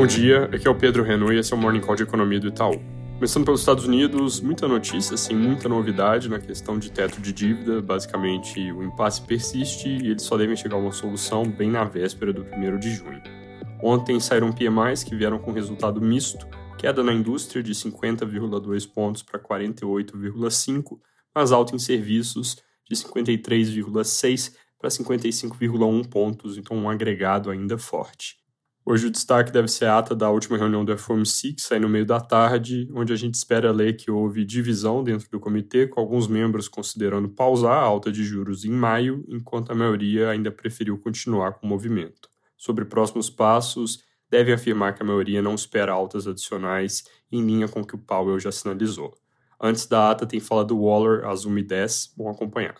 Bom dia, aqui é o Pedro Renault e esse é o Morning Call de Economia do Itaú. Começando pelos Estados Unidos, muita notícia, sem muita novidade na questão de teto de dívida. Basicamente, o impasse persiste e eles só devem chegar a uma solução bem na véspera do 1 de junho. Ontem saíram PMIs que vieram com resultado misto, queda na indústria de 50,2 pontos para 48,5, mas alta em serviços de 53,6 para 55,1 pontos, então um agregado ainda forte. Hoje o destaque deve ser a ata da última reunião do FOMC, que sai no meio da tarde, onde a gente espera ler que houve divisão dentro do comitê, com alguns membros considerando pausar a alta de juros em maio, enquanto a maioria ainda preferiu continuar com o movimento. Sobre próximos passos, devem afirmar que a maioria não espera altas adicionais em linha com o que o Powell já sinalizou. Antes da ata tem fala do Waller às 1h10, bom acompanhar.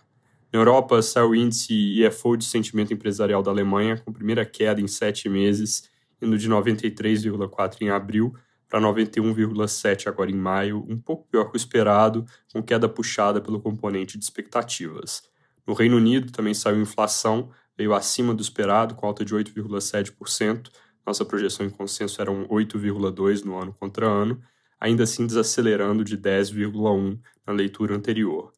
Na Europa, saiu o índice IFO de sentimento empresarial da Alemanha, com primeira queda em sete meses, indo de 93,4 em abril para 91,7 agora em maio, um pouco pior que o esperado, com queda puxada pelo componente de expectativas. No Reino Unido também saiu inflação, veio acima do esperado, com alta de 8,7%. Nossa projeção em consenso era um 8,2% no ano contra ano, ainda assim desacelerando de 10,1% na leitura anterior.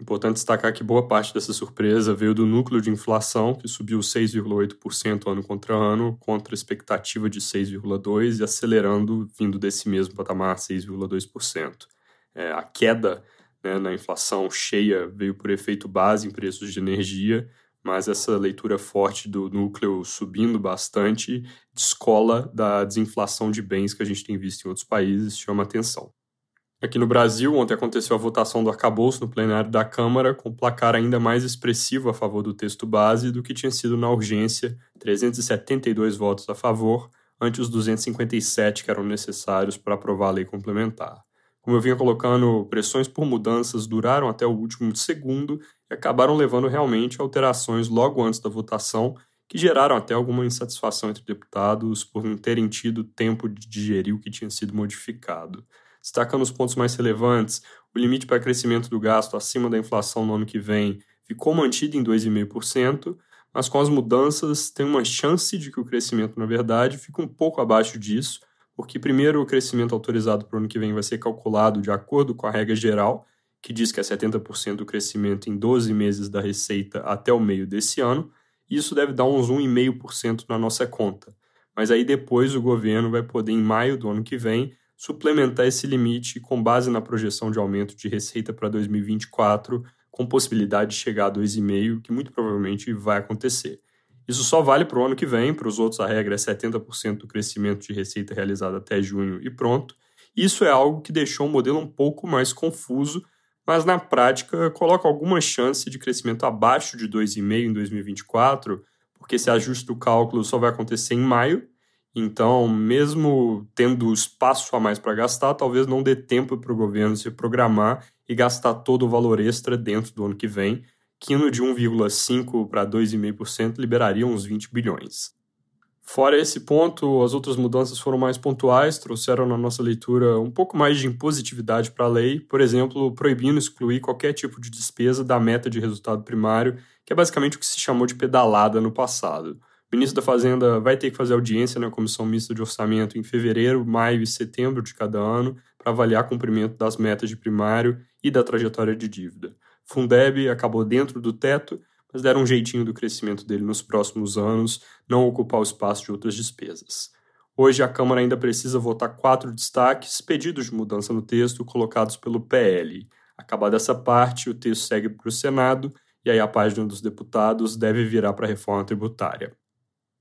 Importante destacar que boa parte dessa surpresa veio do núcleo de inflação, que subiu 6,8% ano contra ano, contra a expectativa de 6,2% e acelerando, vindo desse mesmo patamar, 6,2%. É, a queda né, na inflação cheia veio por efeito base em preços de energia, mas essa leitura forte do núcleo subindo bastante descola da desinflação de bens que a gente tem visto em outros países, chama atenção. Aqui no Brasil, ontem aconteceu a votação do arcabouço no plenário da Câmara, com placar ainda mais expressivo a favor do texto base do que tinha sido na urgência, 372 votos a favor, ante os 257 que eram necessários para aprovar a lei complementar. Como eu vinha colocando, pressões por mudanças duraram até o último segundo e acabaram levando realmente a alterações logo antes da votação, que geraram até alguma insatisfação entre deputados por não terem tido tempo de digerir o que tinha sido modificado. Destacando os pontos mais relevantes, o limite para crescimento do gasto acima da inflação no ano que vem ficou mantido em 2,5%, mas com as mudanças tem uma chance de que o crescimento, na verdade, fique um pouco abaixo disso, porque primeiro o crescimento autorizado para o ano que vem vai ser calculado de acordo com a regra geral, que diz que é 70% do crescimento em 12 meses da receita até o meio desse ano, e isso deve dar uns 1,5% na nossa conta. Mas aí depois o governo vai poder, em maio do ano que vem, suplementar esse limite com base na projeção de aumento de receita para 2024, com possibilidade de chegar a 2,5%, que muito provavelmente vai acontecer. Isso só vale para o ano que vem, para os outros a regra é 70% do crescimento de receita realizado até junho e pronto. Isso é algo que deixou o modelo um pouco mais confuso, mas na prática coloca alguma chance de crescimento abaixo de 2,5% em 2024, porque esse ajuste do cálculo só vai acontecer em maio, então, mesmo tendo espaço a mais para gastar, talvez não dê tempo para o governo se programar e gastar todo o valor extra dentro do ano que vem, que indo de 1,5% para 2,5% liberaria uns 20 bilhões. Fora esse ponto, as outras mudanças foram mais pontuais, trouxeram na nossa leitura um pouco mais de impositividade para a lei, por exemplo, proibindo excluir qualquer tipo de despesa da meta de resultado primário, que é basicamente o que se chamou de pedalada no passado. O ministro da Fazenda vai ter que fazer audiência na Comissão Mista de Orçamento em fevereiro, maio e setembro de cada ano para avaliar o cumprimento das metas de primário e da trajetória de dívida. Fundeb acabou dentro do teto, mas deram um jeitinho do crescimento dele nos próximos anos, não ocupar o espaço de outras despesas. Hoje a Câmara ainda precisa votar quatro destaques, pedidos de mudança no texto colocados pelo PL. Acabada essa parte, o texto segue para o Senado e aí a página dos deputados deve virar para a reforma tributária.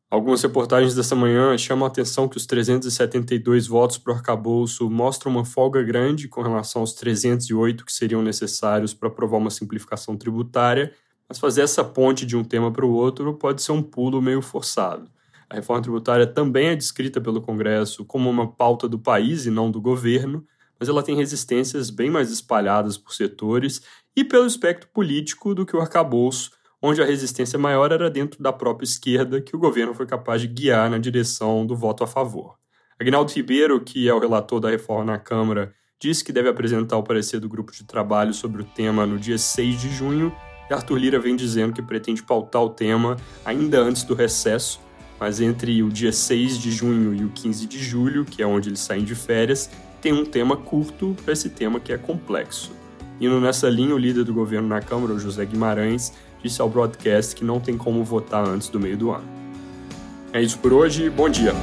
Algumas reportagens dessa manhã chamam a atenção que os 372 votos para o arcabouço mostram uma folga grande com relação aos 308 que seriam necessários para aprovar uma simplificação tributária, mas fazer essa ponte de um tema para o outro pode ser um pulo meio forçado. A reforma tributária também é descrita pelo Congresso como uma pauta do país e não do governo, mas ela tem resistências bem mais espalhadas por setores e pelo espectro político do que o arcabouço, onde a resistência maior era dentro da própria esquerda, que o governo foi capaz de guiar na direção do voto a favor. Agnaldo Ribeiro, que é o relator da reforma na Câmara, disse que deve apresentar o parecer do grupo de trabalho sobre o tema no dia 6 de junho, e Arthur Lira vem dizendo que pretende pautar o tema ainda antes do recesso, mas entre o dia 6 de junho e o 15 de julho, que é onde eles saem de férias, tem um tema curto para esse tema que é complexo. Indo nessa linha, o líder do governo na Câmara, José Guimarães, disse ao broadcast que não tem como votar antes do meio do ano. É isso por hoje, bom dia!